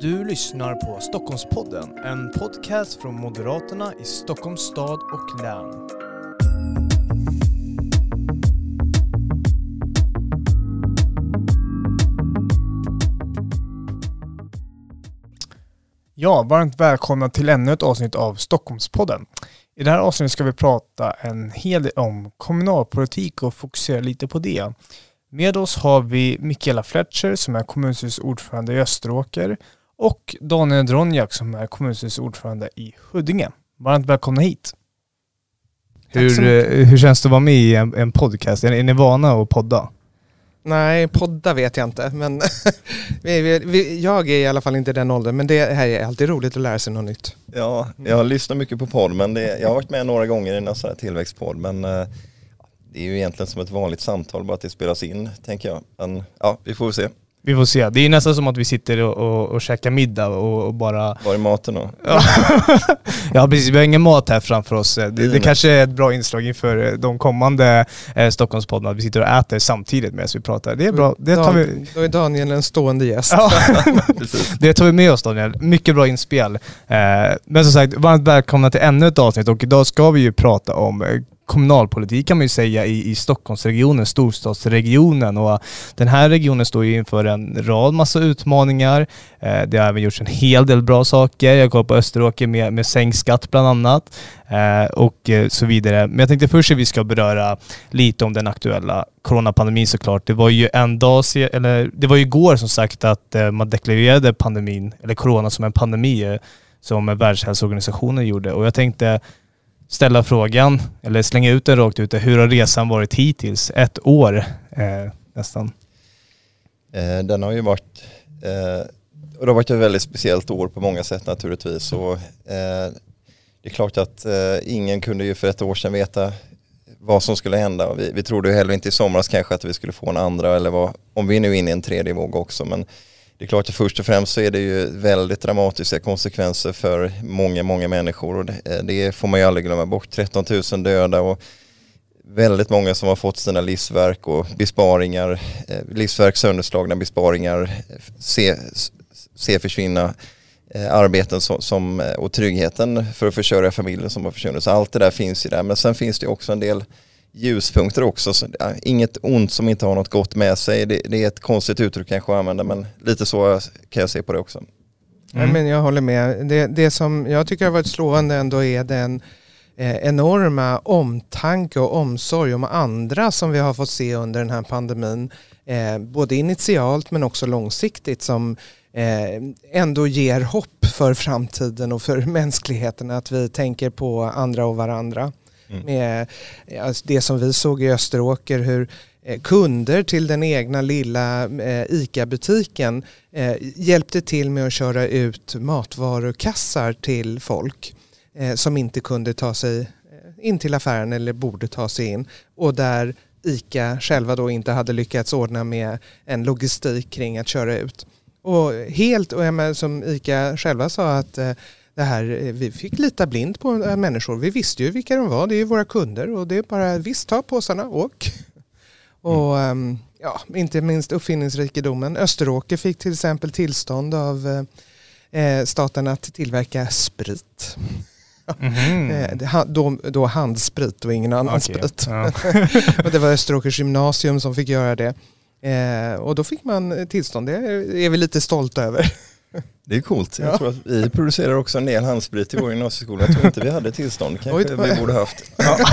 Du lyssnar på Stockholmspodden, en podcast från Moderaterna i Stockholms stad och län. Ja, varmt välkomna till ännu ett avsnitt av Stockholmspodden. I det här avsnittet ska vi prata en hel del om kommunalpolitik och fokusera lite på det. Med oss har vi Mikaela Fletcher som är kommunstyrelsens ordförande i Österåker och Daniel Dronjak som är kommunstyrelsens ordförande i Huddinge. Varmt välkomna hit. Hur, eh, hur känns det att vara med i en, en podcast? Är, är ni vana att podda? Nej, podda vet jag inte. Men vi, vi, vi, jag är i alla fall inte i den åldern. Men det här är alltid roligt att lära sig något nytt. Ja, jag lyssnar mycket på podd. Men det, jag har varit med några gånger i en sån här tillväxtpodd. Men eh, det är ju egentligen som ett vanligt samtal, bara att det spelas in, tänker jag. Men ja, vi får se. Vi får se. Det är nästan som att vi sitter och, och, och käkar middag och, och bara... Var är maten då? Ja. precis, vi har ingen mat här framför oss. Det, det kanske är ett bra inslag inför de kommande eh, Stockholmspoddarna, att vi sitter och äter samtidigt medan vi pratar. Det är bra. Det tar vi... Då är Daniel en stående gäst. Det tar vi med oss Daniel. Mycket bra inspel. Eh, men som sagt, varmt välkomna till ännu ett avsnitt och idag ska vi ju prata om eh, kommunalpolitik kan man ju säga i, i Stockholmsregionen, storstadsregionen och eh, den här regionen står ju inför en rad massa utmaningar. Eh, det har även gjorts en hel del bra saker. Jag kollar på Österåker med, med sänkt skatt bland annat eh, och eh, så vidare. Men jag tänkte först att vi ska beröra lite om den aktuella coronapandemin såklart. Det var ju en dag, eller det var ju igår som sagt att eh, man deklarerade pandemin, eller corona som en pandemi eh, som Världshälsoorganisationen gjorde och jag tänkte ställa frågan, eller slänga ut den rakt ut. Hur har resan varit hittills? Ett år eh, nästan. Eh, den har ju varit, eh, och det har varit ett väldigt speciellt år på många sätt naturligtvis. Och, eh, det är klart att eh, ingen kunde ju för ett år sedan veta vad som skulle hända. Vi, vi trodde ju heller inte i somras kanske att vi skulle få en andra eller vad, om vi nu är inne i en tredje våg också. Men det är klart att först och främst så är det ju väldigt dramatiska konsekvenser för många, många människor och det, eh, det får man ju aldrig glömma bort. 13 000 döda och väldigt många som har fått sina livsverk och besparingar, eh, livsverk sönderslagna, besparingar, eh, se, se försvinna arbeten som, som, och tryggheten för att försörja familjen som har försvunnit. Så allt det där finns ju där. Men sen finns det också en del ljuspunkter också. Så, ja, inget ont som inte har något gott med sig. Det, det, är ett konstigt uttryck kanske att använda men lite så kan jag se på det också. Mm. Ja, men jag håller med. Det, det som jag tycker har varit slående ändå är den eh, enorma omtanke och omsorg om andra som vi har fått se under den här pandemin. Eh, både initialt men också långsiktigt som eh, ändå ger hopp för framtiden och för mänskligheten att vi tänker på andra och varandra. Mm. Med eh, alltså det som vi såg i Österåker, hur eh, kunder till den egna lilla eh, ICA-butiken eh, hjälpte till med att köra ut matvarukassar till folk eh, som inte kunde ta sig in till affären eller borde ta sig in och där ICA själva då inte hade lyckats ordna med en logistik kring att köra ut. Och helt, och som ICA själva sa att det här, eh, vi fick lita blind på eh, människor. Vi visste ju vilka de var, det är ju våra kunder och det är bara visst ta påsarna, åk. Och mm. ja, inte minst uppfinningsrikedomen. Österåker fick till exempel tillstånd av eh, staten att tillverka sprit. Mm. då, då handsprit och ingen annan okay. sprit. Ja. och det var Österåkers gymnasium som fick göra det. Eh, och då fick man tillstånd, det är vi lite stolta över. Det är coolt. Jag ja. tror att vi producerar också en del handsprit i vår gymnasieskola. Jag tror inte vi hade tillstånd. kanske Oj, vi borde haft. Ja.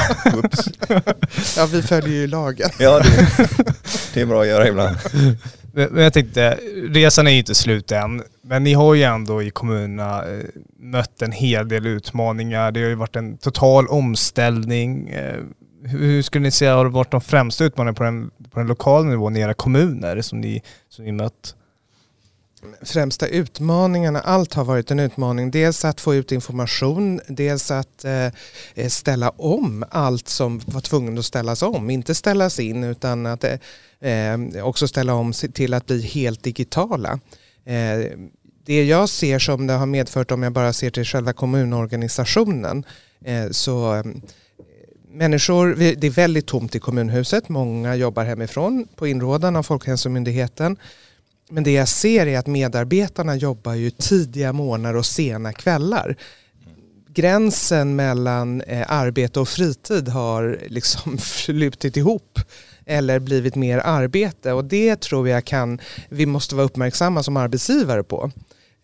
ja, vi följer ju lagen. Ja, det, det är bra att göra ibland. Men jag tänkte, resan är ju inte slut än. Men ni har ju ändå i kommunerna eh, mött en hel del utmaningar. Det har ju varit en total omställning. Eh, hur skulle ni säga har det varit de främsta utmaningarna på den, på den lokala nivån i era kommuner som ni, som ni mött? Främsta utmaningarna, allt har varit en utmaning. Dels att få ut information, dels att eh, eh, ställa om allt som var tvungen att ställas om. Inte ställas in utan att eh, eh också ställa om till att bli helt digitala. Eh, det jag ser som det har medfört om jag bara ser till själva kommunorganisationen eh, så eh, människor, det är väldigt tomt i kommunhuset. Många jobbar hemifrån på inrådan av Folkhälsomyndigheten men det jag ser är att medarbetarna jobbar ju tidiga morgnar och sena kvällar. Gränsen mellan eh, arbete och fritid har liksom flutit ihop eller blivit mer arbete och det tror jag kan, vi måste vara uppmärksamma som arbetsgivare på.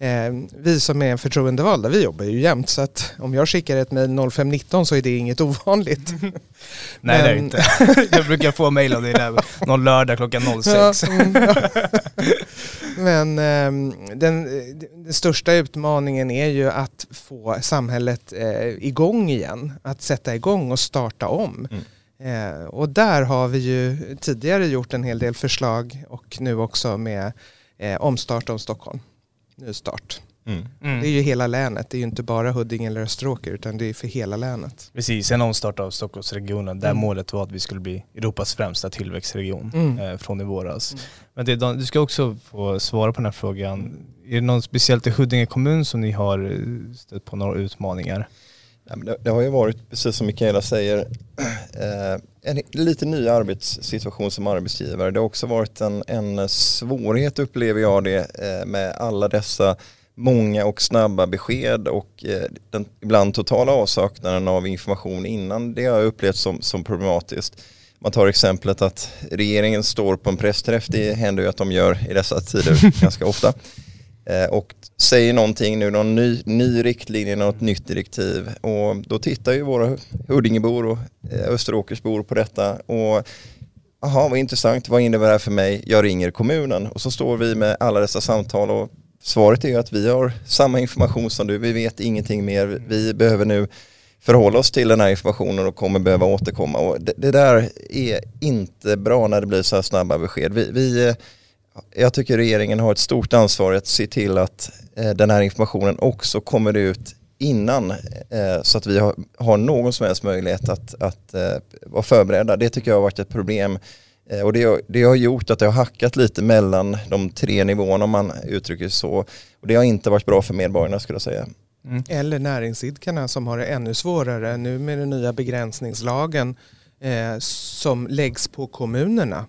Eh, vi som är förtroendevalda, vi jobbar ju jämt så att om jag skickar ett mejl 05.19 så är det inget ovanligt. Nej Men... det är inte. jag brukar få mejl av dig där någon lördag klockan 06. Ja, mm, ja. Men eh, den, den, största utmaningen är ju att få samhället eh, igång igen. Att sätta igång och starta om. Mm. Eh, och där har vi ju tidigare gjort en hel del förslag och nu också med eh, omstart om Stockholm. Nystart. Mm. Mm. Det är ju hela länet, det är ju inte bara Huddinge eller Österåker utan det är för hela länet. Precis, en omstart av Stockholmsregionen där mm. målet var att vi skulle bli Europas främsta tillväxtregion mm. eh, från i våras. Mm. Men det, du ska också få svara på den här frågan. Är det något speciellt i Huddinge kommun som ni har eh, stött på några utmaningar? Det, har ju varit, precis som Mikaela säger, eh, en lite ny arbetssituation som arbetsgivare. Det har också varit en, en svårighet upplever jag det eh, med alla dessa många och snabba besked och eh, den ibland totala avsaknaden av information innan det har jag upplevt som, som problematiskt. Man tar exemplet att regeringen står på en pressträff, det händer ju att de gör i dessa tider ganska ofta. Eh, och säger någonting nu, någon ny, ny riktlinje, något nytt direktiv och då tittar ju våra Huddingebor och eh, Österåkersbor på detta och Jaha, vad intressant, vad innebär det här för mig? Jag ringer kommunen och så står vi med alla dessa samtal och svaret är ju att vi har samma information som du, vi vet ingenting mer, vi behöver nu förhålla oss till den här informationen och kommer behöva återkomma. Och det, det där är inte bra när det blir så här snabba besked. Vi, vi eh, jag tycker regeringen har ett stort ansvar att se till att eh, den här informationen också kommer ut innan eh, så att vi har, har någon som helst möjlighet att, att eh, vara förberedda. Det tycker jag har varit ett problem och det, det har gjort att det har hackat lite mellan de tre nivåerna om man uttrycker så. Och det har inte varit bra för medborgarna skulle jag säga. Mm. Eller näringsidkarna som har det ännu svårare nu med den nya begränsningslagen eh, som läggs på kommunerna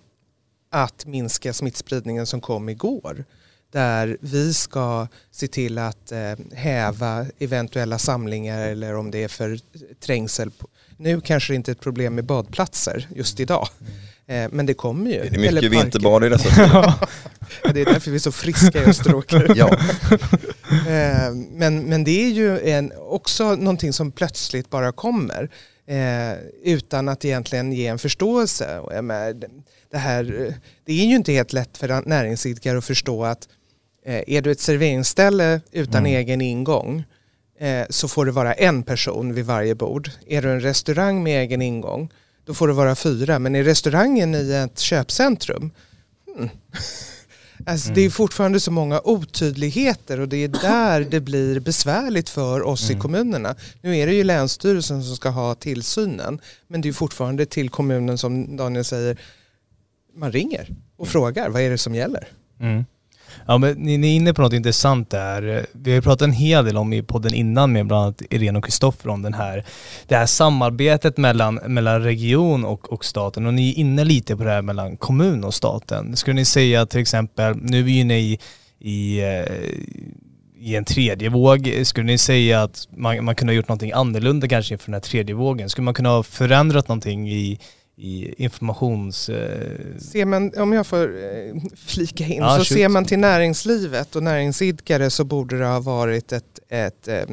att minska smittspridningen som kom igår. Där vi ska se till att eh, häva eventuella samlingar eller om det är för trängsel. Nu kanske det inte är ett problem med badplatser just idag. Eh, men det kommer ju. Det är mycket vinterbad i dessa tider. det är därför vi är så friska i Österåker. ja. Eh, men, men det är ju en, också någonting som plötsligt bara kommer. utan att egentligen ge en förståelse det här, det är ju inte helt lätt för näringsidkare att förstå att eh, är du ett serveringsställe utan mm. egen ingång eh, så får det vara en person vid varje bord. Är du en restaurang med egen ingång då får det vara fyra. Men är restaurangen i ett köpcentrum hmm. Alltså, mm. Det är fortfarande så många otydligheter och det är där det blir besvärligt för oss mm. i kommunerna. Nu är det ju Länsstyrelsen som ska ha tillsynen men det är fortfarande till kommunen som Daniel säger man ringer och frågar vad är det som gäller. Ja, men ni, ni är inne på något intressant där. Vi har ju pratat en hel del om i podden innan med bland annat Irene och Kristoffer om den här, det här samarbetet mellan, mellan region och, och staten och ni är inne lite på det här mellan kommun och staten. Skulle ni säga till exempel, nu är vi inne i, i eh, i en tredje våg, skulle ni säga att man, man kunde ha gjort någonting annorlunda kanske inför den här tredje vågen? Skulle man kunna ha förändrat någonting i, i informations... Eh... Ser man, om jag får eh, flika in, ja, så shoot. ser man till näringslivet och näringsidkare så borde det ha varit ett, ett eh,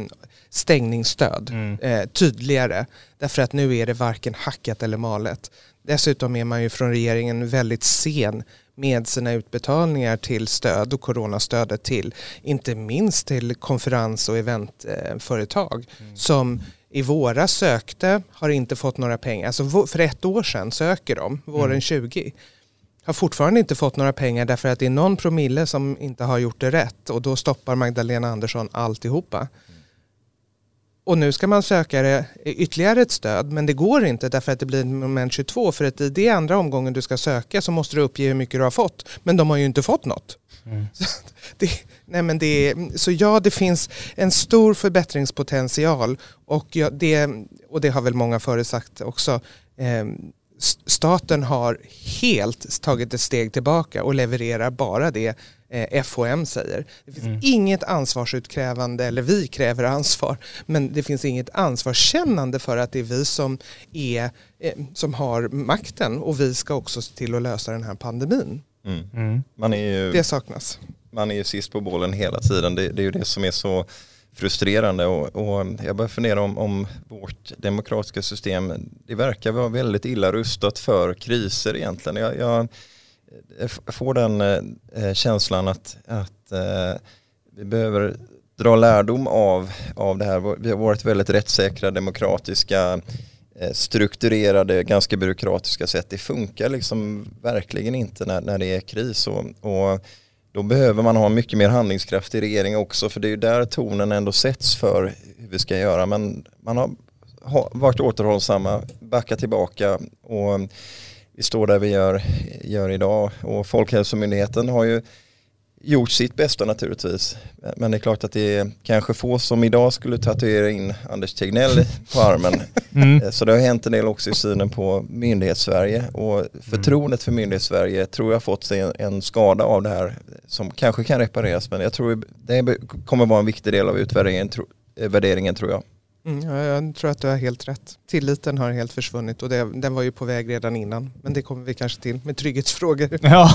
stängningsstöd mm. tydligare. Därför att nu är det varken hackat eller malet. Dessutom är man ju från regeringen väldigt sen med sina utbetalningar till stöd och coronastödet till inte minst till konferens och eventföretag mm. som i våra sökte, har inte fått några pengar. Alltså för ett år sedan söker de, våren mm. 20. Har fortfarande inte fått några pengar därför att det är någon promille som inte har gjort det rätt och då stoppar Magdalena Andersson alltihopa. Och nu ska man söka det ytterligare ett stöd men det går inte därför att det blir moment 22 för att i det andra omgången du ska söka så måste du uppge hur mycket du har fått men de har ju inte fått något. Mm. Det, nej men det, så ja, det finns en stor förbättringspotential och, ja, det, och det har väl många före också. Eh, staten har helt tagit ett steg tillbaka och levererar bara det eh, FHM säger. Det finns mm. inget ansvarsutkrävande, eller vi kräver ansvar, men det finns inget ansvarskännande för att det är vi som, är, eh, som har makten och vi ska också se till att lösa den här pandemin. Mm. Mm. Man är ju, det saknas. Man är ju sist på bollen hela tiden. Det, det är ju det som är så frustrerande och, och jag börjar fundera om, om, vårt demokratiska system, det verkar vara väldigt illa rustat för kriser egentligen. Jag, jag, jag får den eh, känslan att, att eh, vi behöver dra lärdom av, av det här. Vi har varit väldigt rättssäkra, demokratiska, eh, strukturerade, ganska byråkratiska sätt. Det funkar liksom verkligen inte när, när det är kris. Och, och då behöver man ha mycket mer handlingskraft i regeringen också för det är ju där tonen ändå sätts för hur vi ska göra. Men man har varit återhållsamma, backat tillbaka och vi står där vi gör, gör idag och Folkhälsomyndigheten har ju gjort sitt bästa naturligtvis. Men det är klart att det är kanske få som idag skulle tatuera in Anders Tegnell på armen. Mm. Eh, så det har hänt en del också i synen på myndighets-Sverige och förtroendet för myndighets-Sverige tror jag fått sig en, skada av det här som kanske kan repareras men jag tror det kommer vara en viktig del av utvärderingen tror jag. Mm, jag tror att du har helt rätt. Tilliten har helt försvunnit och det, den var ju på väg redan innan. Men det kommer vi kanske till med trygghetsfrågor. Ja,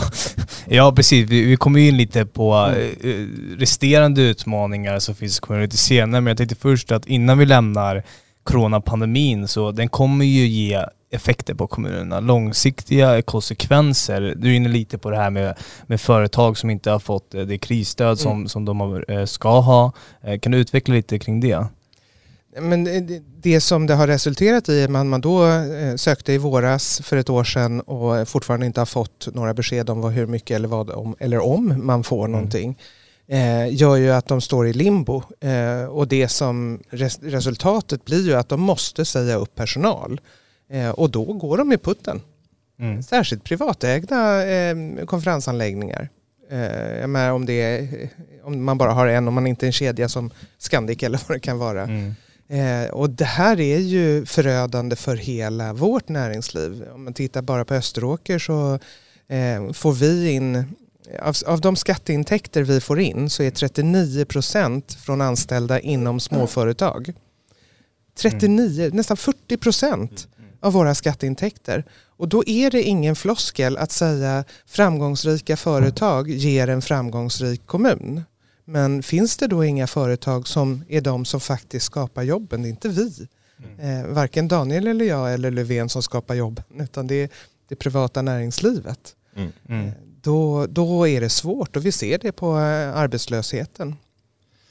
ja precis. Vi, vi kommer in lite på mm. Eh, resterande utmaningar som finns kommer lite senare. Men jag tänkte först att innan vi lämnar coronapandemin så den kommer ju ge effekter på kommunerna, långsiktiga konsekvenser. Du är inne lite på det här med, med företag som inte har fått eh, det krisstöd som, mm. som de eh, ska ha. Kan du utveckla lite kring det? Men det som det har resulterat i, man, man då eh, sökte i våras för ett år sedan och fortfarande inte har fått några besked om vad, hur mycket eller, vad, om, eller om man får mm. någonting, eh, gör ju att de står i limbo. Eh, och det som res, resultatet blir ju att de måste säga upp personal. Eh, och då går de i putten. Mm. Särskilt privatägda eh, konferensanläggningar. Eh, om, det är, om man bara har en, om man inte är en kedja som Scandic eller vad det kan vara. Mm. Eh, och det här är ju förödande för hela vårt näringsliv. Om man tittar bara på Österåker så eh, får vi in, av, av de skatteintäkter vi får in så är 39 procent från anställda inom småföretag. 39, mm. nästan 40 procent av våra skatteintäkter. Och då är det ingen floskel att säga framgångsrika företag ger en framgångsrik kommun. Men finns det då inga företag som är de som faktiskt skapar jobben? Det är inte vi. Mm. Eh, varken Daniel eller jag eller Löfven som skapar jobben utan det är det privata näringslivet. Mm. Mm. Eh, då, då är det svårt och vi ser det på eh, arbetslösheten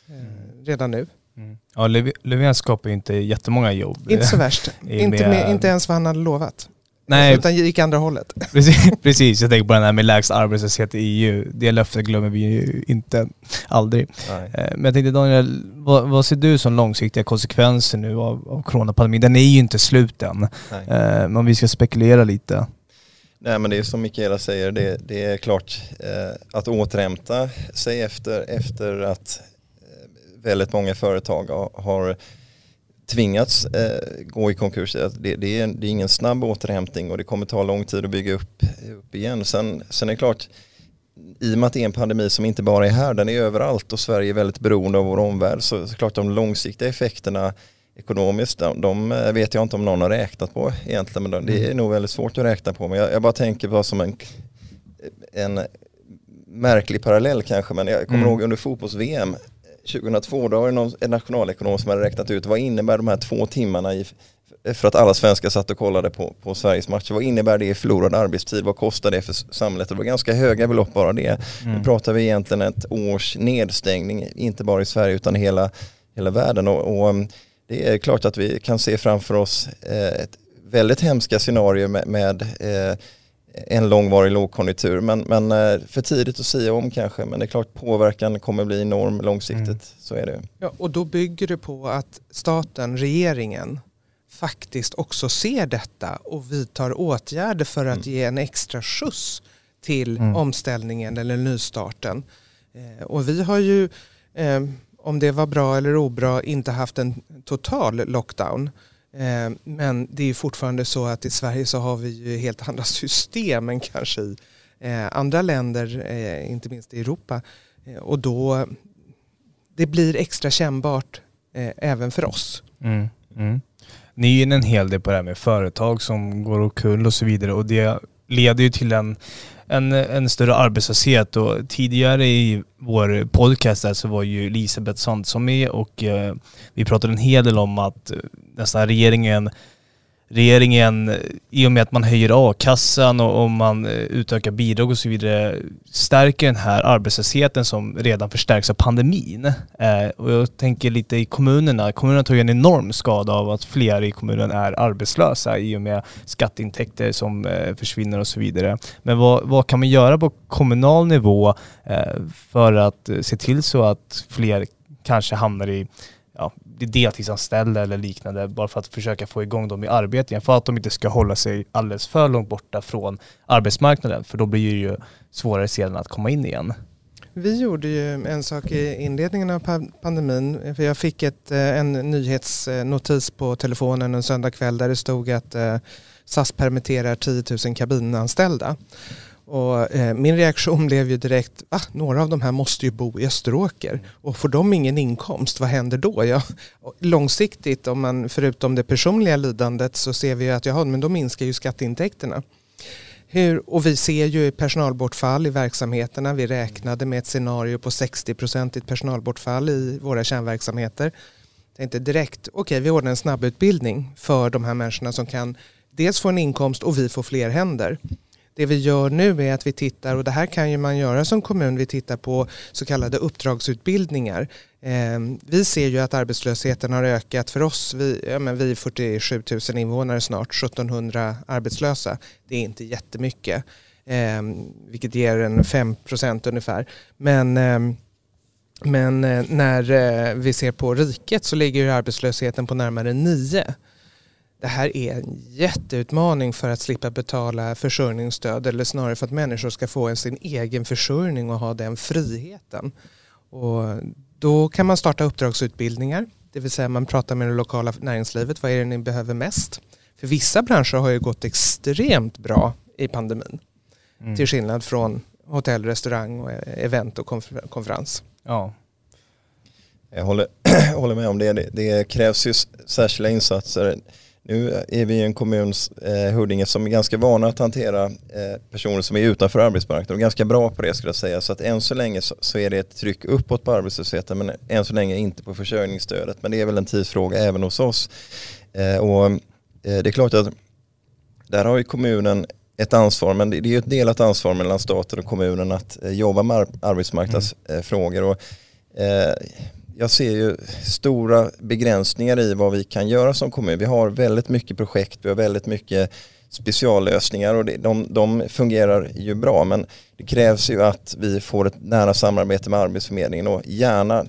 eh, redan nu. Mm. Ja, Löfven skapar ju inte jättemånga jobb. Inte så värst. inte, med, inte ens vad han hade lovat. Nej. Utan gick andra hållet. Precis, precis, jag tänker på den här med lägst arbetslöshet i EU. Det löftet glömmer vi ju inte, aldrig. Nej. Eh, men jag tänkte Daniel, vad, vad, ser du som långsiktiga konsekvenser nu av, av coronapandemin? Den är ju inte slut än, Nej. Eh, men om vi ska spekulera lite. Nej men det är som Mikaela säger, det, det är klart eh, att återhämta sig efter, efter att eh, väldigt många företag har tvingats eh, gå i konkurs. Det, det, är, det är ingen snabb återhämtning och det kommer ta lång tid att bygga upp, upp igen. Sen, sen är det klart, i och med att det är en pandemi som inte bara är här, den är överallt och Sverige är väldigt beroende av vår omvärld så, så klart de långsiktiga effekterna ekonomiskt, de, de, eh, vet jag inte om någon har räknat på egentligen men de, det är mm. nog väldigt svårt att räkna på. Men jag, jag bara tänker på som en, en märklig parallell kanske men jag kommer mm. ihåg under fotbolls-VM 2002 då var det någon, en nationalekonom som hade räknat ut vad innebär de här två timmarna i, för att alla svenskar satt och kollade på, på Sveriges matcher. Vad innebär det i förlorad arbetstid? Vad kostar det för samhället? Det var ganska höga belopp bara det. Mm. Nu pratar vi egentligen ett års nedstängning, inte bara i Sverige utan hela, hela världen. Och, och um, det är klart att vi kan se framför oss eh, ett väldigt hemska scenario med, med eh, en långvarig lågkonjunktur. Men, men eh, för tidigt att säga om kanske. Men det är klart påverkan kommer bli enorm långsiktigt. Mm. Så är det. Ja, och då bygger det på att staten, regeringen faktiskt också ser detta och vidtar åtgärder för att mm. ge en extra skjuts till mm. omställningen eller nystarten. Eh, och vi har ju, eh, om det var bra eller obra, inte haft en total lockdown. Eh, men det är fortfarande så att i Sverige så har vi ju helt andra system än kanske i eh, andra länder, eh, inte minst i Europa. Och då det blir extra kännbart även för oss. Mm, mm. Ni är ju en hel del på det här med företag som går omkull och så vidare och det leder ju till en, en, en större arbetslöshet. Och tidigare i vår podcast där så var ju Elisabeth Svantesson med och eh, vi pratade en hel del om att eh, nästan regeringen regeringen, eh, i och med att man höjer a-kassan och och man eh, utökar bidrag och så vidare, stärker den här arbetslösheten som redan förstärks av pandemin. Eh, och jag tänker lite i kommunerna. Kommunerna tar ju en enorm skada av att fler i kommunen är arbetslösa i och med skatteintäkter som eh, försvinner och så vidare. Men vad, vad kan man göra på kommunal nivå eh, för att eh, se till så att fler kanske hamnar i ja, deltidsanställda liksom eller liknande bara för att försöka få igång dem i arbete igen. För att de inte ska hålla sig alldeles för långt borta från arbetsmarknaden för då blir det ju svårare sedan att komma in igen. Vi gjorde ju en sak i inledningen av pandemin. För jag fick ett, eh, en nyhetsnotis på telefonen en söndag kväll där det stod att eh, SAS permitterar 10 000 kabinanställda. Och, eh, min reaktion blev ju direkt, ah, några av de här måste ju bo i Österåker och får de ingen inkomst, vad händer då? Ja, långsiktigt, om man, förutom det personliga lidandet så ser vi ju att jaha, men då minskar ju skatteintäkterna. Hur, och vi ser ju personalbortfall i verksamheterna. Vi räknade med ett scenario på 60-procentigt personalbortfall i våra kärnverksamheter. Tänkte direkt, okej okay, vi ordnar en snabbutbildning för de här människorna som kan dels få en inkomst och vi får fler händer. Det vi gör nu är att vi tittar, och det här kan ju man göra som kommun, vi tittar på så kallade uppdragsutbildningar. Ehm, vi ser ju att arbetslösheten har ökat för oss. Vi, ja, men vi är 47 000 invånare snart, 1700 arbetslösa. Det är inte jättemycket, ehm, vilket ger en 5 procent ungefär. Men ehm, men eh, när eh, vi ser på riket så ligger arbetslösheten på närmare 9 det här är en jätteutmaning för att slippa betala försörjningsstöd eller snarare för att människor ska få sin egen försörjning och ha den friheten. Och då kan man starta uppdragsutbildningar, det vill säga man pratar med det lokala näringslivet, vad är det ni behöver mest? För vissa branscher har ju gått extremt bra i pandemin. Mm. Till skillnad från hotell, restaurang, och event och konferens. Ja. Jag håller, håller med om det. det. Det krävs ju särskilda insatser. Nu är vi i en kommun, eh, Huddinge, som är ganska vana att hantera eh, personer som är utanför arbetsmarknaden och ganska bra på det skulle jag säga. Så att än så länge så, så, är det ett tryck uppåt på arbetslösheten men än så länge inte på försörjningsstödet. Men det är väl en tidsfråga även hos oss. Eh, och eh, det är klart att där har ju kommunen ett ansvar, men det är ju ett delat ansvar mellan staten och kommunen att eh, jobba med arbetsmarknadsfrågor. Mm. Och, eh, jag ser ju stora begränsningar i vad vi kan göra som kommun. Vi har väldigt mycket projekt, vi har väldigt mycket speciallösningar och de, de fungerar ju bra men det krävs ju att vi får ett nära samarbete med Arbetsförmedlingen och gärna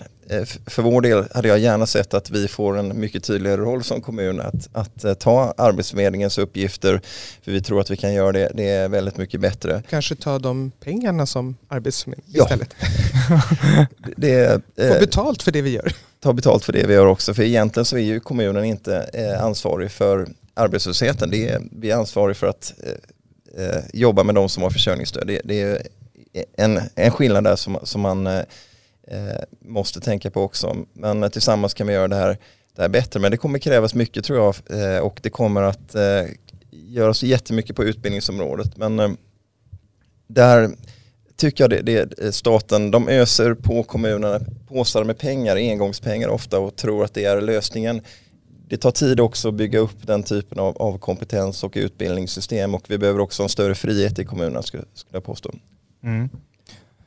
för vår del hade jag gärna sett att vi får en mycket tydligare roll som kommun att, att eh, ta Arbetsförmedlingens uppgifter för vi tror att vi kan göra det, det är väldigt mycket bättre. Kanske ta de pengarna som Arbetsförmedlingen ja. istället. det, eh, Få betalt för det vi gör. Ta betalt för det vi gör också för egentligen så är ju kommunen inte eh, ansvarig för arbetslösheten. Det är, vi är ansvariga för att eh, eh, jobba med de som har försörjningsstöd. Det, det är en, en skillnad där som, som man eh, Eh, måste tänka på också. Men eh, tillsammans kan vi göra det här, det här bättre. Men det kommer krävas mycket tror jag eh, och det kommer att eh, göras jättemycket på utbildningsområdet. Men eh, där tycker jag det, det, eh, staten, de öser på kommunerna påsar med pengar, engångspengar ofta och tror att det är lösningen. Det tar tid också att bygga upp den typen av, av kompetens och utbildningssystem och vi behöver också en större frihet i kommunerna skulle, skulle jag påstå. Mm.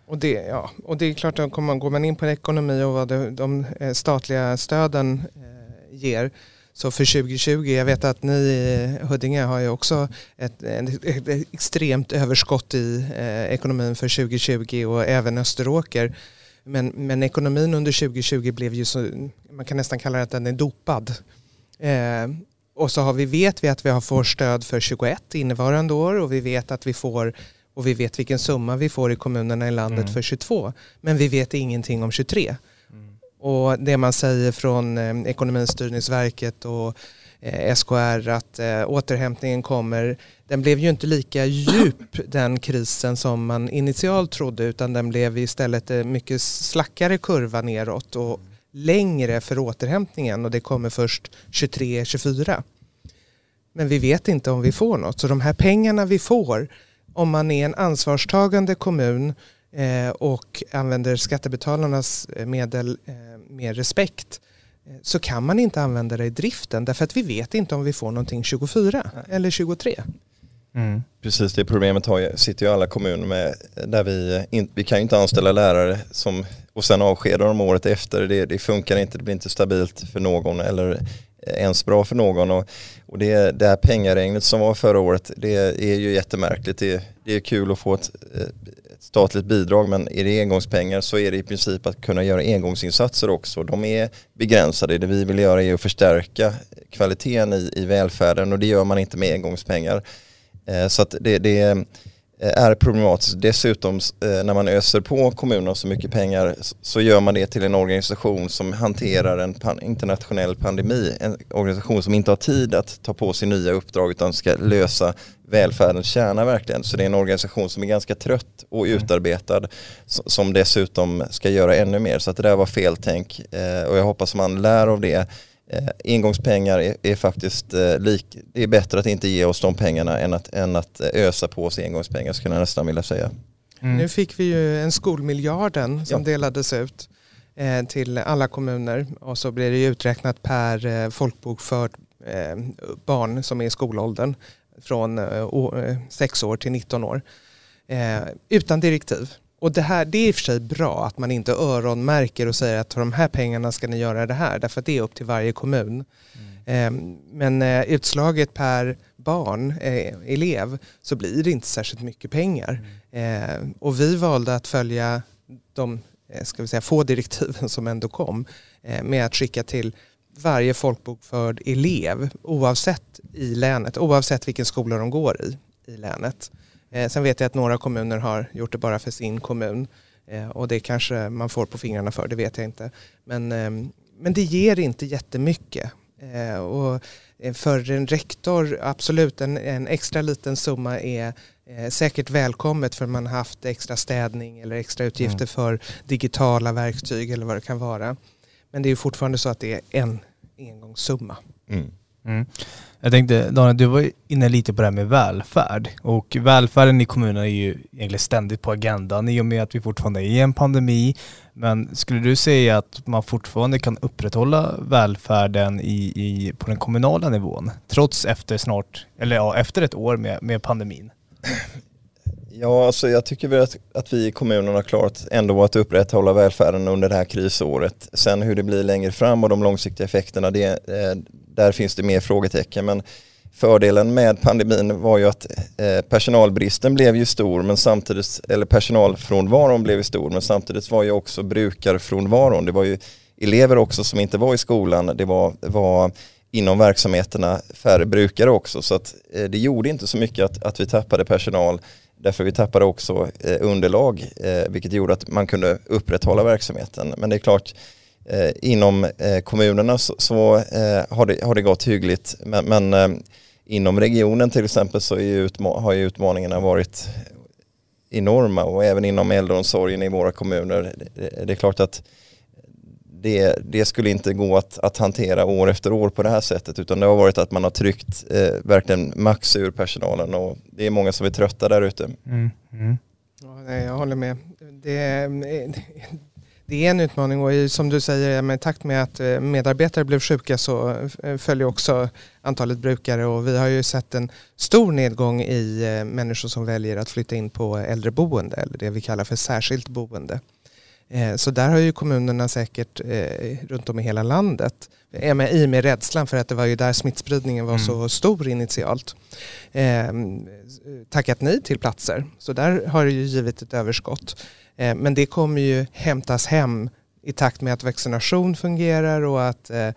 Och det, ja, och det är klart att går man in på ekonomi och vad de, de eh, statliga stöden eh, ger så för 2020, jag vet att ni i Huddinge har ju också ett, ett, ett extremt överskott i eh, ekonomin för 2020 och även Österåker. Men, men ekonomin under 2020 blev ju så, man kan nästan kalla det att den är dopad. Eh, och så har vi, vet vi att vi har får stöd för 21 innevarande år och vi vet att vi får och vi vet vilken summa vi får i kommunerna i landet mm. för 22. Men vi vet ingenting om 23. Mm. Och det man säger från eh, Ekonomistyrningsverket och eh, SKR att eh, återhämtningen kommer. Den blev ju inte lika djup den krisen som man initialt trodde utan den blev istället eh, mycket slackare kurva neråt och längre för återhämtningen och det kommer först 23-24. Men vi vet inte om vi får något. Så de här pengarna vi får, om man är en ansvarstagande kommun eh, och använder skattebetalarnas eh, medel eh, med respekt så kan man inte använda det i driften därför att vi vet inte om vi får någonting 24 eller 23. Mm. Precis det problemet har, sitter ju alla kommuner med där vi, in, vi kan ju inte anställa lärare som, och sen avskeda dem året efter. Det, det funkar inte, det blir inte stabilt för någon eller ens bra för någon. Och, och det, det här pengaregnet som var förra året, det är ju jättemärkligt. Det, det är kul att få ett, eh, ett statligt bidrag men är det engångspengar så är det i princip att kunna göra engångsinsatser också. De är begränsade. Det vi vill göra är att förstärka kvaliteten i, i välfärden och det gör man inte med engångspengar. Eh, så att det, det är problematiskt. Dessutom eh, när man öser på kommunerna så mycket pengar så gör man det till en organisation som hanterar en internationell pandemi. En organisation som inte har tid att ta på sig nya uppdrag utan ska lösa välfärdens kärna verkligen. Så det är en organisation som är ganska trött och mm. utarbetad som dessutom ska göra ännu mer. Så att det där var feltänk eh, och jag hoppas man lär av det eh, engångspengar är, är faktiskt eh, lik, det är bättre att inte ge oss de pengarna än att, än att eh, ösa på oss engångspengar skulle jag nästan vilja säga. Mm. Nu fick vi ju en skolmiljarden som ja. delades ut eh, till alla kommuner och så blir det uträknat per eh, folkbokförd eh, barn som är i skolåldern från eh, 6 år till 19 år utan direktiv. Och det, här, det är i och för sig bra att man inte öronmärker och säger att de här pengarna ska ni göra det här, därför att det är upp till varje kommun. Mm. Eh, men eh, utslaget per barn, eh, elev, så blir det inte särskilt mycket pengar. Mm. och vi valde att följa de ska vi säga, få direktiven som ändå kom med att skicka till varje folkbokförd elev oavsett i länet, oavsett vilken skola de går i i länet. Eh, sen vet jag att några kommuner har gjort det bara för sin kommun eh, och det kanske man får på fingrarna för, det vet jag inte. Men, eh, men det ger inte jättemycket. Eh, och eh, för en rektor, absolut en, en extra liten summa är eh, säkert välkommet för man har haft extra städning eller extra utgifter mm. för digitala verktyg eller vad det kan vara. Men det är fortfarande så att det är en engångssumma. Mm. Mm. Jag tänkte, Daniel, du var inne lite på det här med välfärd. Och välfärden i kommunerna är ju egentligen ständigt på agendan i och med att vi fortfarande är i en pandemi. Men skulle du säga att man fortfarande kan upprätthålla välfärden i, i, på den kommunala nivån? Trots efter snart, eller ja, efter ett år med, med pandemin? Ja, alltså jag tycker väl att, att vi i kommunerna har klarat ändå att upprätthålla välfärden under det här krisåret. Sen hur det blir längre fram och de långsiktiga effekterna, det, eh, där finns det mer frågetecken. Men fördelen med pandemin var ju att eh, personalbristen blev ju stor, men samtidigt, eller personalfrånvaron blev ju stor, men samtidigt var ju också brukarfrånvaron. Det var ju elever också som inte var i skolan, det var, var inom verksamheterna färre brukare också. Så att, eh, det gjorde inte så mycket att, att vi tappade personal Därför vi tappade också eh, underlag eh, vilket gjorde att man kunde upprätthålla verksamheten. Men det är klart, eh, inom eh, kommunerna så, så eh, har, det, har det gått hyggligt. Men, men eh, inom regionen till exempel så ju har ju utmaningarna varit enorma och även inom äldreomsorgen i våra kommuner. Det, det är klart att det, det, skulle inte gå att, att, hantera år efter år på det här sättet utan det har varit att man har tryckt eh, verkligen max ur personalen och det är många som är trötta där ute. Mm. Mm. Ja, jag håller med. Det, det är en utmaning och som du säger, med takt med att eh, medarbetare blev sjuka så följer också antalet brukare och vi har ju sett en stor nedgång i eh, människor som väljer att flytta in på äldreboende eller det vi kallar för särskilt boende. Så där har ju kommunerna säkert runt om i hela landet, i med rädslan för att det var ju där smittspridningen var mm. så stor initialt, tackat nej till platser. Så där har det ju givit ett överskott. Eh, men det kommer ju hämtas hem i takt med att vaccination fungerar och att eh,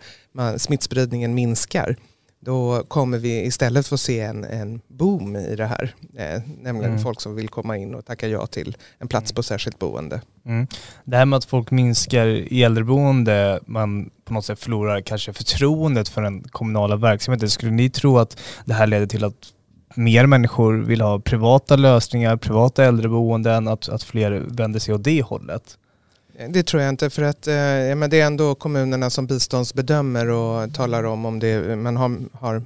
smittspridningen minskar. Då kommer vi istället få se en, en boom i det här. Eh, nämligen mm. folk som vill komma in och tacka ja till en plats mm. på särskilt boende. Mm. Det här med att folk minskar i äldreboende, man på på något sätt förlorar kanske förtroendet för den kommunala verksamheten. Skulle ni tro att det här leder till att mer människor vill ha privata lösningar, privata äldreboenden, att, att fler vänder sig åt det hållet? Det tror jag inte för att eh, men det är ändå kommunerna som biståndsbedömer och talar om om det, man har, har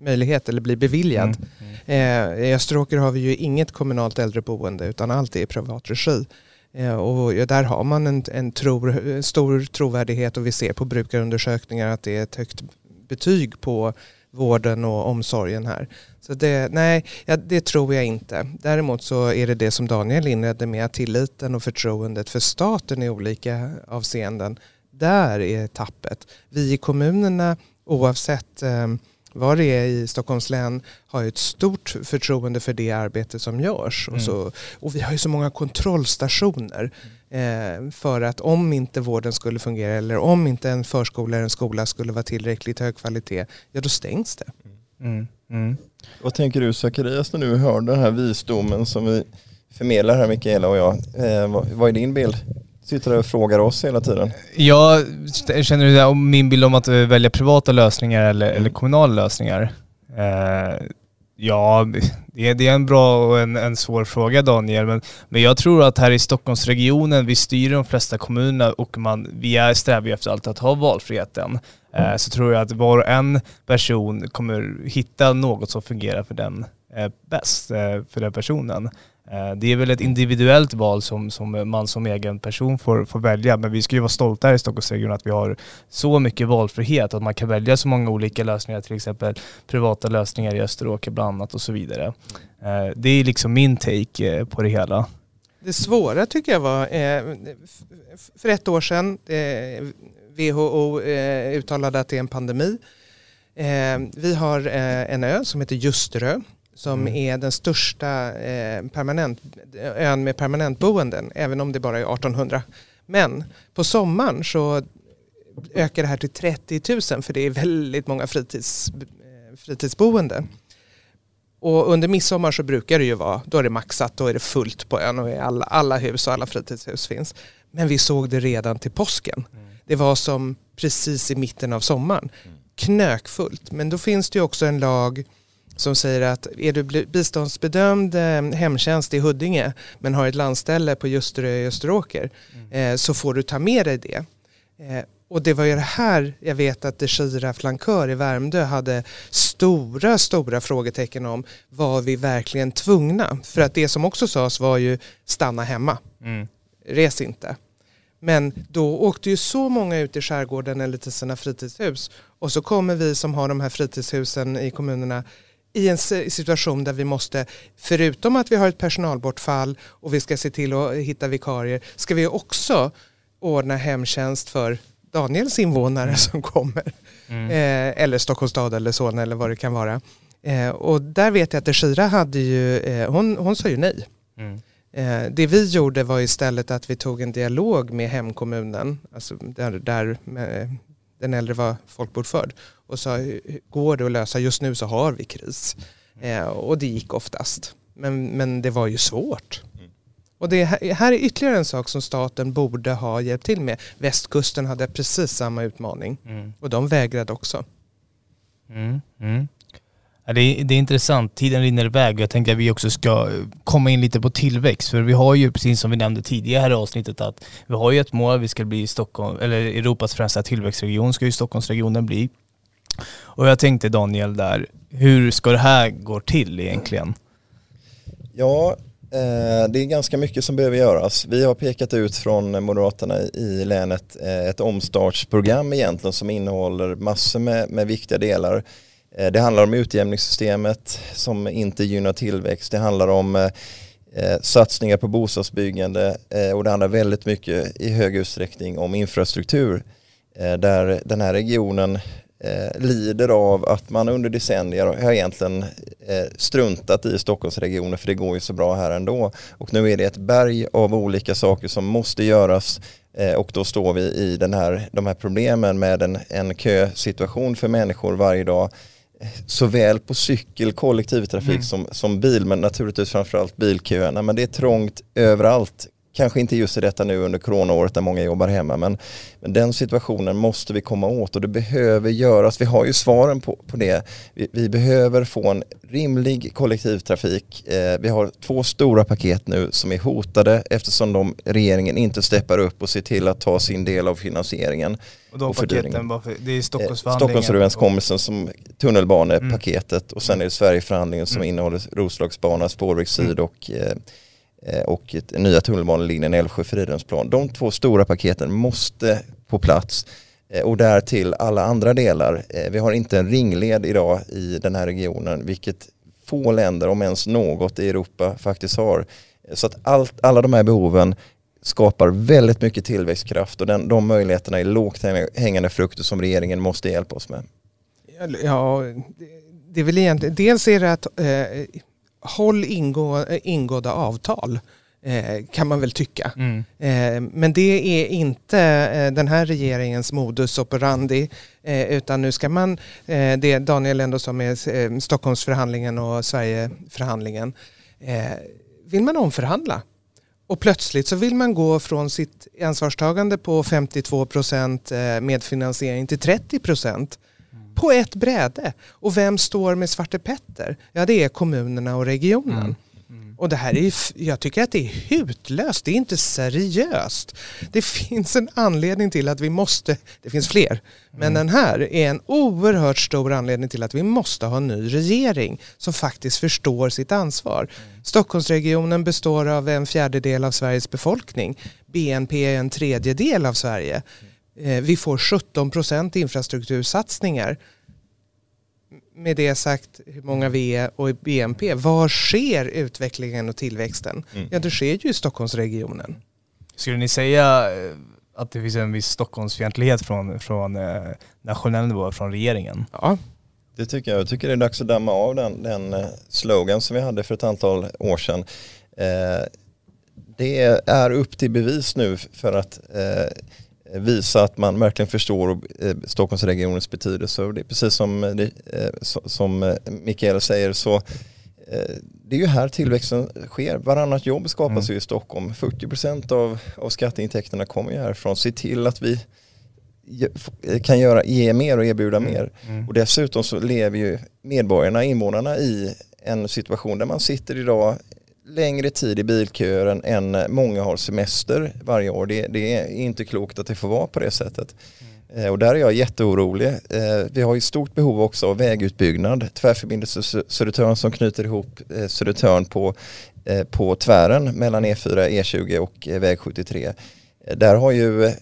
möjlighet eller blir beviljad. Mm. Mm. Eh, I Österåker har vi ju inget kommunalt äldreboende utan allt är i privat regi. Eh, och där har man en, en tro, stor trovärdighet och vi ser på brukarundersökningar att det är ett högt betyg på vården och omsorgen här. Så det, nej, det tror jag inte. Däremot så är det det som Daniel inledde med, att tilliten och förtroendet för staten i olika avseenden, där är tappet. Vi i kommunerna, oavsett eh, vad det är i Stockholms län har ju ett stort förtroende för det arbete som görs. Mm. Och, så, och vi har ju så många kontrollstationer. Eh, för att om inte vården skulle fungera eller om inte en förskola eller en skola skulle vara tillräckligt hög kvalitet, ja då stängs det. Mm. Mm. Vad tänker du Zacharias när du hör den här visdomen som vi förmedlar här Mikaela och jag? Eh, vad, vad är din bild? sitter och frågar oss hela tiden. Jag känner du min bild om att välja privata lösningar eller, mm. eller kommunala lösningar? Eh, ja, det är, en bra och en, en svår fråga Daniel, men, men jag tror att här i Stockholmsregionen, vi styr de flesta kommunerna och man, vi är strävar efter alltid att ha valfriheten. Eh, så tror jag att var och en person kommer hitta något som fungerar för den eh, bäst, eh, för den personen. Eh, det är väl ett individuellt val som, som man som egen person får, får välja, men vi ska ju vara stolta här i Stockholmsregionen att vi har så mycket valfrihet, att man kan välja så många olika lösningar, till exempel privata lösningar i Österåker bland annat och så vidare. Eh, det är liksom min take eh, på det hela. Det svåra tycker jag var, för ett år sedan, WHO uttalade att det är en pandemi. Vi har en ö som heter Ljusterö som mm. är den största eh, permanent, ön med permanentboenden, även om det bara är 1800. Men på sommaren så ökar det här till 30 000 för det är väldigt många fritids, eh, fritidsboenden. Och under midsommar så brukar det ju vara, då är det maxat, då är det fullt på ön och alla, alla hus och alla fritidshus finns. Men vi såg det redan till påsken. Mm. Det var som precis i mitten av sommaren. Mm. Knökfullt. Men då finns det ju också en lag som säger att är du biståndsbedömd eh, hemtjänst i Huddinge men har ett landställe på Ljusterö i Österåker mm. Eh, så får du ta med dig det. Eh, och det var ju det här jag vet att Deshira Flankör i Värmdö hade stora, stora frågetecken om. Var vi verkligen tvungna? För att det som också sades var ju stanna hemma. Mm. Res inte. Men då åkte ju så många ut i skärgården eller till sina fritidshus. Och så kommer vi som har de här fritidshusen i kommunerna i en situation där vi måste, förutom att vi har ett personalbortfall och vi ska se till att hitta vikarier, ska vi också ordna hemtjänst för Daniels invånare mm. som kommer. Mm. Eh, eller Stockholms stad eller Solna eller vad det kan vara. Eh, och där vet jag att Shira hade ju, eh, hon, hon sa ju nej. Mm. Eh, det vi gjorde var istället att vi tog en dialog med hemkommunen, alltså där, där den äldre var folkbordförd och sa går det att lösa, just nu så har vi kris. Eh, och det gick oftast. Men, men det var ju svårt. Mm. Och det här är ytterligare en sak som staten borde ha hjälpt till med. Västkusten hade precis samma utmaning mm. och de vägrade också. Mm. mm. Det, är, det är intressant, tiden rinner iväg och jag tänker att vi också ska eh, komma in lite på tillväxt. För vi har ju, precis som vi nämnde tidigare här i avsnittet, att vi har ju ett mål, vi ska bli Stockholm, eller Europas främsta tillväxtregion ska ju Stockholmsregionen bli. Och jag tänkte Daniel där, hur ska det här gå till egentligen? Ja, eh, det är ganska mycket som behöver göras. Vi har pekat ut från Moderaterna i länet eh, ett omstartsprogram egentligen som innehåller massor med, med viktiga delar. Eh, det handlar om utjämningssystemet som inte gynnar tillväxt. Det handlar om eh, eh, satsningar på bostadsbyggande och det handlar väldigt mycket i hög utsträckning om infrastruktur där den här regionen lider av att man under decennier har egentligen struntat i Stockholmsregionen för det går ju så bra här ändå. Och nu är det ett berg av olika saker som måste göras och då står vi i den här, de här problemen med en, en kösituation för människor varje dag såväl på cykel, kollektivtrafik mm. som, som bil men naturligtvis framförallt bilköerna. Men det är trångt överallt kanske inte just i detta nu under coronaåret där många jobbar hemma men, men den situationen måste vi komma åt och det behöver göras. Vi har ju svaren på, på det. Vi, vi behöver få en rimlig kollektivtrafik. Eh, vi har två stora paket nu som är hotade eftersom de, regeringen inte steppar upp och ser till att ta sin del av finansieringen. Och de och paketen, det är Eh, Stockholmsförhandlingen. Stockholmsöverenskommelsen som tunnelbanepaketet och sen är det Sverigeförhandlingen som Mm. innehåller Roslagsbana, Spårväg Syd och, eh, eh, Eh, och nya tunnelbanelinjen Älvsjö-Fridhemsplan. De två stora paketen måste på plats eh, och därtill alla andra delar. Eh, vi har inte en ringled idag i den här regionen vilket få länder, om ens något i Europa faktiskt har. Så att allt, alla de här behoven skapar väldigt mycket tillväxtkraft och den, de möjligheterna är lågt hängande frukter som regeringen måste hjälpa oss med. Ja, det- det är väl egentligen, dels är det att eh, håll ingå, eh, ingådda avtal eh, kan man väl tycka. Mm. Eh, men det är inte den här regeringens modus operandi utan nu ska man, det Daniel ändå med eh, Stockholmsförhandlingen och Sverigeförhandlingen, vill man omförhandla. Och plötsligt så vill man gå från sitt ansvarstagande på 52 procent medfinansiering till 30 procent på ett bräde. Och vem står med Svarte Petter? Ja det är kommunerna och regionen. Mm. Och det här är, jag tycker att det är hutlöst, det är inte seriöst. Det finns en anledning till att vi måste, det finns fler, men den här är en oerhört stor anledning till att vi måste ha en ny regering som faktiskt förstår sitt ansvar. Stockholmsregionen består av en fjärdedel av Sveriges befolkning. BNP är en tredjedel av Sverige. Eh, Vi får 17 procent infrastruktursatsningar. Med det sagt hur många vi är och BNP, var sker utvecklingen och tillväxten? Mm. Ja det sker ju i Stockholmsregionen. Skulle ni säga eh, att det finns en viss Stockholmsfientlighet från, från eh, nationell nivå, från regeringen? Ja, Det tycker jag. Jag tycker det är dags att damma av den, den slogan som vi hade för ett antal år sedan. Eh, det är upp till bevis nu för att eh, visa att man verkligen förstår eh, Stockholmsregionens betydelse. Och det är precis som, eh, eh, so- som Mikael säger så det är ju här tillväxten sker. Varannat jobb skapas Mm. ju i Stockholm. 40% av, av skatteintäkterna kommer ju härifrån. Se till att vi kan göra, ge mer och erbjuda mer. Mm. Och dessutom så lever ju medborgarna, invånarna i en situation där man sitter idag längre tid i bilköer än, än många har semester varje år. Det, det är inte klokt att det får vara på det sättet. Eh, Och där är jag jätteorolig. Eh, Vi har ju stort behov också av vägutbyggnad. Tvärförbindelse Sö- Södertörn som knyter ihop eh, Södertörn på, på tvären mellan E4, E20 och väg 73. Eh, Där har ju eh,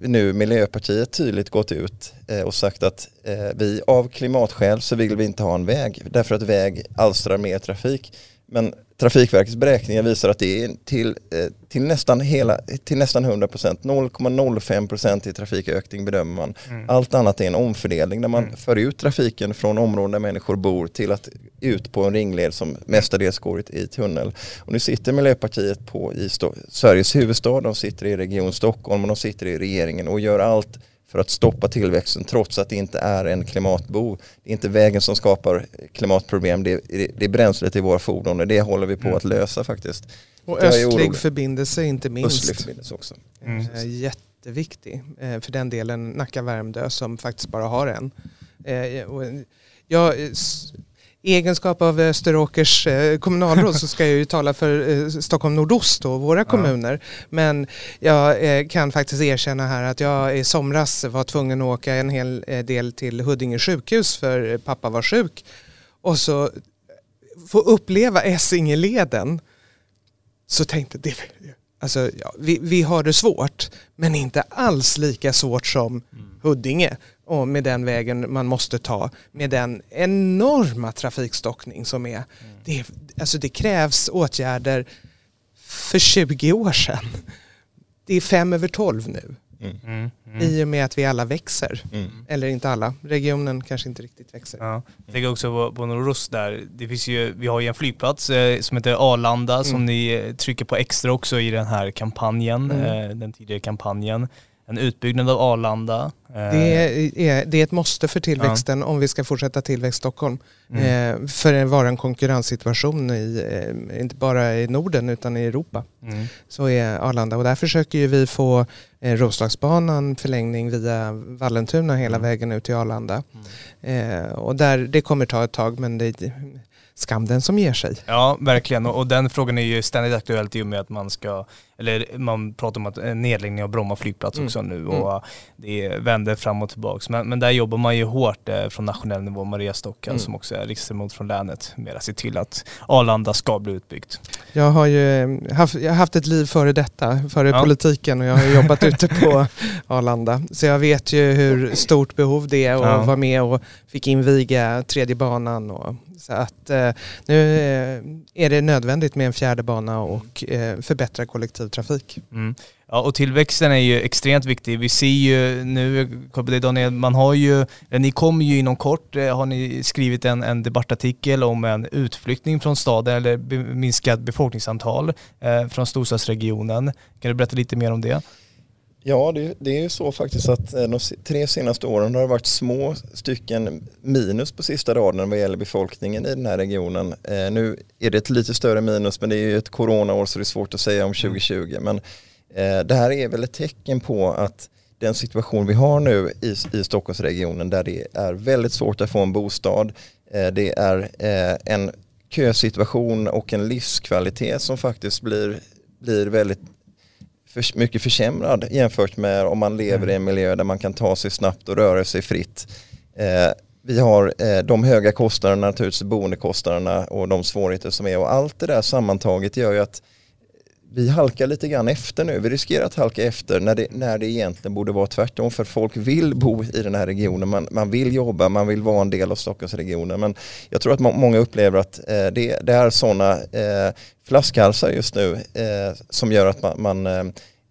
nu Miljöpartiet tydligt gått ut eh, och sagt att eh, vi av klimatskäl så vill vi inte ha en väg därför att väg alstrar mer trafik. Men Trafikverkets beräkningar visar att det är till, eh, till nästan hela, till nästan 100%, 0,05% i trafikökning bedömer man. Mm. Allt annat är en omfördelning där man Mm. för ut trafiken från områden där människor bor till att ut på en ringled som mestadels går i tunnel. Och nu sitter Miljöpartiet på i Sto- Sveriges huvudstad, de sitter i Region Stockholm och de sitter i regeringen och gör allt för att stoppa tillväxten trots att det inte är en klimatbov. Det är inte vägen som skapar klimatproblem, det är, det är bränslet i våra fordon och det håller vi på Mm. att lösa faktiskt. och östlig förbindelse inte Östlig minst. förbindelse också. Mm. Eh, Jätteviktig eh, för den delen Nacka-Värmdö som faktiskt bara har en. Eh, Jag, I egenskap av Österåkers eh, kommunalråd så ska jag ju tala för eh, Stockholm Nordost och våra kommuner. Men jag eh, kan faktiskt erkänna här att jag i somras var tvungen att åka en hel eh, del till Huddinge sjukhus för eh, pappa var sjuk. Och så få uppleva Essingeleden så tänkte det, alltså, ja, vi, vi har det svårt men inte alls lika svårt som Huddinge och med den vägen man måste ta med den enorma trafikstockning som är. Det, alltså det krävs åtgärder för 20 år sedan. Det är fem över tolv nu Mm. I och med att vi alla växer. Mm. Eller inte alla, regionen kanske inte riktigt växer. Ja. Jag tänker också på, på Nordost där. Det finns ju, vi har ju en flygplats eh, som heter Arlanda som Mm. ni trycker på extra också i den här kampanjen, Mm. eh, den tidigare kampanjen. En utbyggnad av Arlanda. Det är, det är ett måste för tillväxten ja. om vi ska fortsätta tillväxt Stockholm. Mm. Eh, för att vara en konkurrenssituation i, eh, inte bara i Norden utan i Europa. Mm. Så är Arlanda och där försöker ju vi få eh, Roslagsbanan förlängning via Vallentuna hela mm. vägen ut till Arlanda. Mm. Eh, och där, det kommer ta ett tag men det, skam den som ger sig. Ja, verkligen. Och, och den frågan är ju ständigt aktuellt i och med att man ska, eller man pratar om att en nedläggning av Bromma flygplats mm. också nu mm. och det vänder fram och tillbaka. Men, men där jobbar man ju hårt eh, från nationell nivå. Maria Stocka mm. som också är riksdagsledamot från länet med att se till att Arlanda ska bli utbyggt. Jag har ju eh, haft, jag har haft ett liv före detta, före ja. politiken och jag har jobbat ute på Arlanda. Så jag vet ju hur stort behov det är att ja. vara med och fick inviga tredje banan och så att eh, nu eh, är det nödvändigt med en fjärde bana och eh, förbättra kollektivtrafik. Mm. Ja, och tillväxten är ju extremt viktig. Vi ser ju nu, Daniel, man har ju, ni kommer ju inom kort, eh, har ni skrivit en, en debattartikel om en utflyttning från staden eller minskat befolkningsantal eh, från storstadsregionen. Kan du berätta lite mer om det? Ja, det, det, är ju så faktiskt att eh, de tre senaste åren har det varit små stycken minus på sista raden vad gäller befolkningen i den här regionen. Eh, nu är det ett lite större minus men det är ju ett coronaår så det är svårt att säga om 2020. Mm. Men eh, det här är väl ett tecken på att den situation vi har nu i, i Stockholmsregionen där det är väldigt svårt att få en bostad. Eh, det är eh, en kösituation och en livskvalitet som faktiskt blir, blir väldigt för, mycket försämrad jämfört med om man lever mm. i en miljö där man kan ta sig snabbt och röra sig fritt. Eh, vi har eh, de höga kostnaderna, naturligtvis boendekostnaderna och de svårigheter som är och allt det där sammantaget gör ju att vi halkar lite grann efter nu. Vi riskerar att halka efter när det, när det egentligen borde vara tvärtom. För folk vill bo i den här regionen, man, man vill jobba, man vill vara en del av Stockholmsregionen. Men jag tror att må, många upplever att eh, det, det, är sådana eh, flaskhalsar just nu eh, som gör att man, man eh,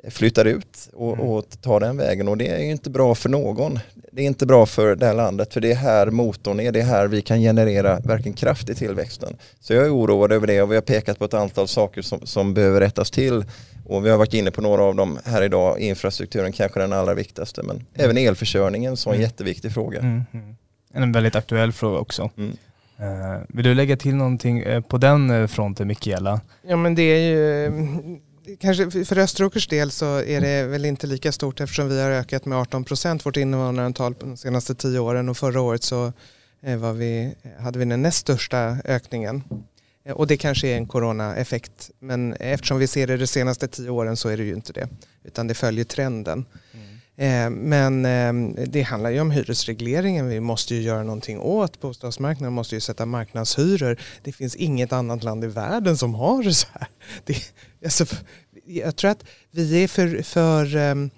flyttar ut och, och, tar den vägen och det är ju inte bra för någon. Det är inte bra för det här landet för det är här motorn är, det är här vi kan generera verkligen kraft i tillväxten. Så jag är oroad över det och vi har pekat på ett antal saker som, som behöver rättas till och vi har varit inne på några av dem här idag. Infrastrukturen kanske den allra viktigaste men mm. även elförsörjningen som en mm. jätteviktig fråga. Mm. mm. En väldigt aktuell fråga också. Mm. Uh, vill du lägga till någonting eh, på den eh, fronten Mikaela? Ja men det är ju kanske för Österåkers del så är det väl inte lika stort eftersom vi har ökat med 18 procent vårt invånarantal de senaste tio åren och förra året så eh, var vi, hade vi den näst största ökningen. Eh, och det kanske är en coronaeffekt men eftersom vi ser det de senaste tio åren så är det ju inte det utan det följer trenden. Mm. Eh, men ehm, det handlar ju om hyresregleringen. Vi måste ju göra någonting åt bostadsmarknaden. Vi måste ju sätta marknadshyror. Det finns inget annat land i världen som har det så här. Det, alltså, jag tror att vi är för, för um,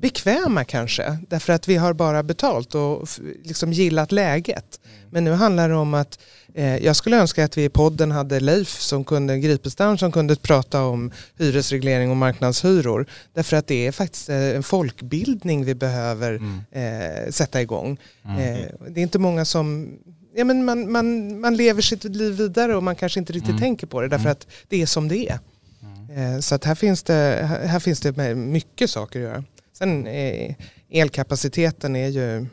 bekväma kanske. Därför att vi har bara betalt och liksom gillat läget. Men nu handlar det om att eh, jag skulle önska att vi i podden hade Leif som kunde, Gripestam som kunde prata om hyresreglering och marknadshyror. Därför att det är faktiskt eh, en folkbildning vi behöver mm. eh, sätta igång. Mm. Eh, det är inte många som Ja, men man, man, man lever sitt liv vidare och man kanske inte riktigt mm. tänker på det därför mm. att det är som det är. Mm. Eh, så att här finns det, här finns det mycket saker att göra. Sen eh, elkapaciteten är ju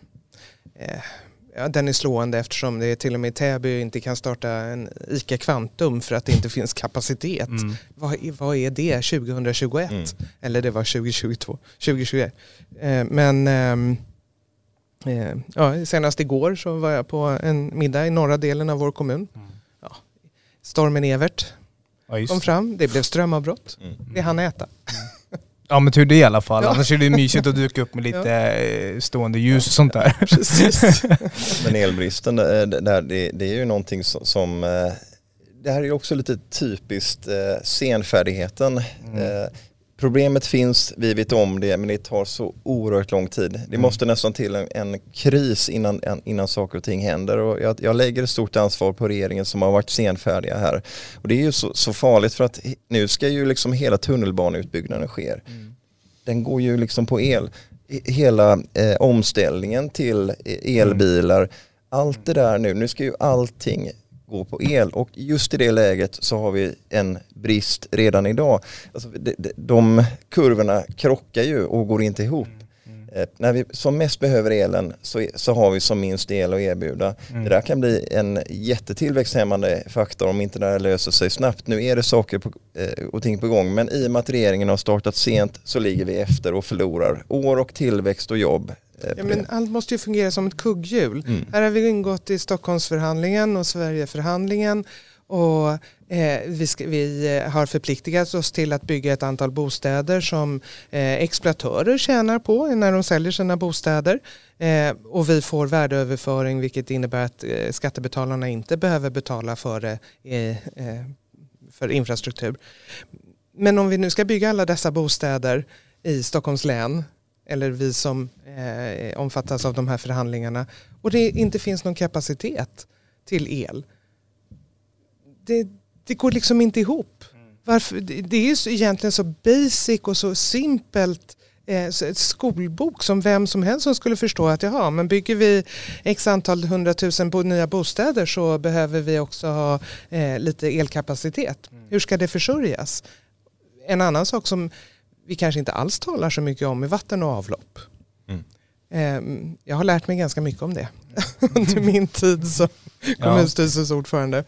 Ja, den är slående eftersom det är till och med Täby inte kan starta en ICA Kvantum för att det inte finns kapacitet. Mm. Vad, vad, är det 2021? Mm. Eller det var 2022, 2021. Eh, men ehm, eh, ja, senast igår så var jag på en middag i norra delen av vår kommun. Mm. Ja, stormen Evert ja, kom fram, det blev strömavbrott. Mm. Det hann äta. Ja men tur det i alla fall, ja. annars är det mysigt att duka upp med lite ja. Eh, stående ljus och sånt där. Precis. men elbristen, eh, det, det, det är ju någonting som, eh, det här är ju också lite typiskt senfärdigheten. Mm. Problemet finns, vi vet om det, men det tar så oerhört lång tid. Det mm. måste nästan till en, en, kris innan, innan saker och ting händer. Och jag, jag, lägger ett stort ansvar på regeringen som har varit senfärdiga här. Och det är ju så, så farligt för att nu ska ju liksom hela tunnelbaneutbyggnaden ske. Mm. Den går ju liksom på el. Hela eh, omställningen till elbilar, mm. allt det där nu, nu ska ju allting gå på el och just i det läget så har vi en brist redan idag. Alltså, de, de, de kurvorna krockar ju och går inte ihop. Eh, när vi som mest behöver elen så, så har vi som minst el att erbjuda. Mm. Det där kan bli en jättetillväxthämmande faktor om inte det här löser sig snabbt. Nu är det saker på, eh, och ting på gång men i och med att regeringen har startat sent så ligger vi efter och förlorar år och tillväxt och jobb. Eh, ja, men allt måste ju fungera som ett kugghjul. Mm. Här har vi ingått i Stockholmsförhandlingen och Sverigeförhandlingen och eh, vi, ska, vi, eh, har förpliktigat oss till att bygga ett antal bostäder som eh, exploatörer tjänar på när de säljer sina bostäder. Eh, och vi får värdeöverföring vilket innebär att eh, skattebetalarna inte behöver betala för, det, eh, för infrastruktur. Men om vi nu ska bygga alla dessa bostäder i Stockholms län eller vi som eh, omfattas av de här förhandlingarna och det inte finns någon kapacitet till el det, det går liksom inte ihop. Varför? Det är ju egentligen så basic och så simpelt eh, skolbok som vem som helst som skulle förstå att jaha, men bygger vi x antal hundratusen nya bostäder så behöver vi också ha eh, lite elkapacitet. Mm. Hur ska det försörjas? En annan sak som vi kanske inte alls talar så mycket om är vatten och avlopp. Mm. Eh, jag har lärt mig ganska mycket om det under min tid som kommunstyrelsens ordförande.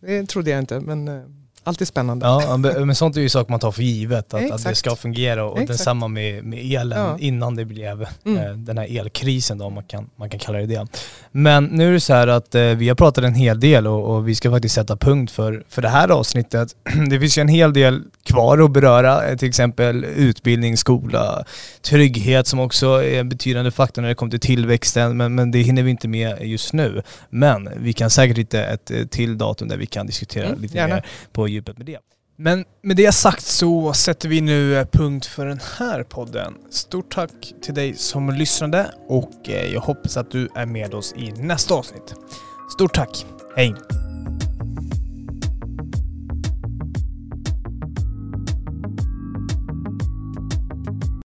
Det trodde jag inte, men eh, Alltid spännande. Ja, men sånt är ju saker man tar för givet, att, att det ska fungera och Exakt. detsamma med, med elen ja. innan det blev mm. eh, den här elkrisen då, om man kan, man kan kalla det det. Men nu är det så här att eh, vi har pratat en hel del och, och, vi ska faktiskt sätta punkt för, för det här avsnittet. det finns ju en hel del kvar att beröra, eh, till exempel utbildning, skola, trygghet som också är en betydande faktor när det kommer till tillväxten, men, men det hinner vi inte med just nu. Men vi kan säkert hitta ett eh, till datum där vi kan diskutera mm, lite gärna. mer på djupet med det. Men med det sagt så sätter vi nu eh, punkt för den här podden. Stort tack till dig som lyssnade och eh, jag hoppas att du är med oss i nästa avsnitt. Stort tack. Hej!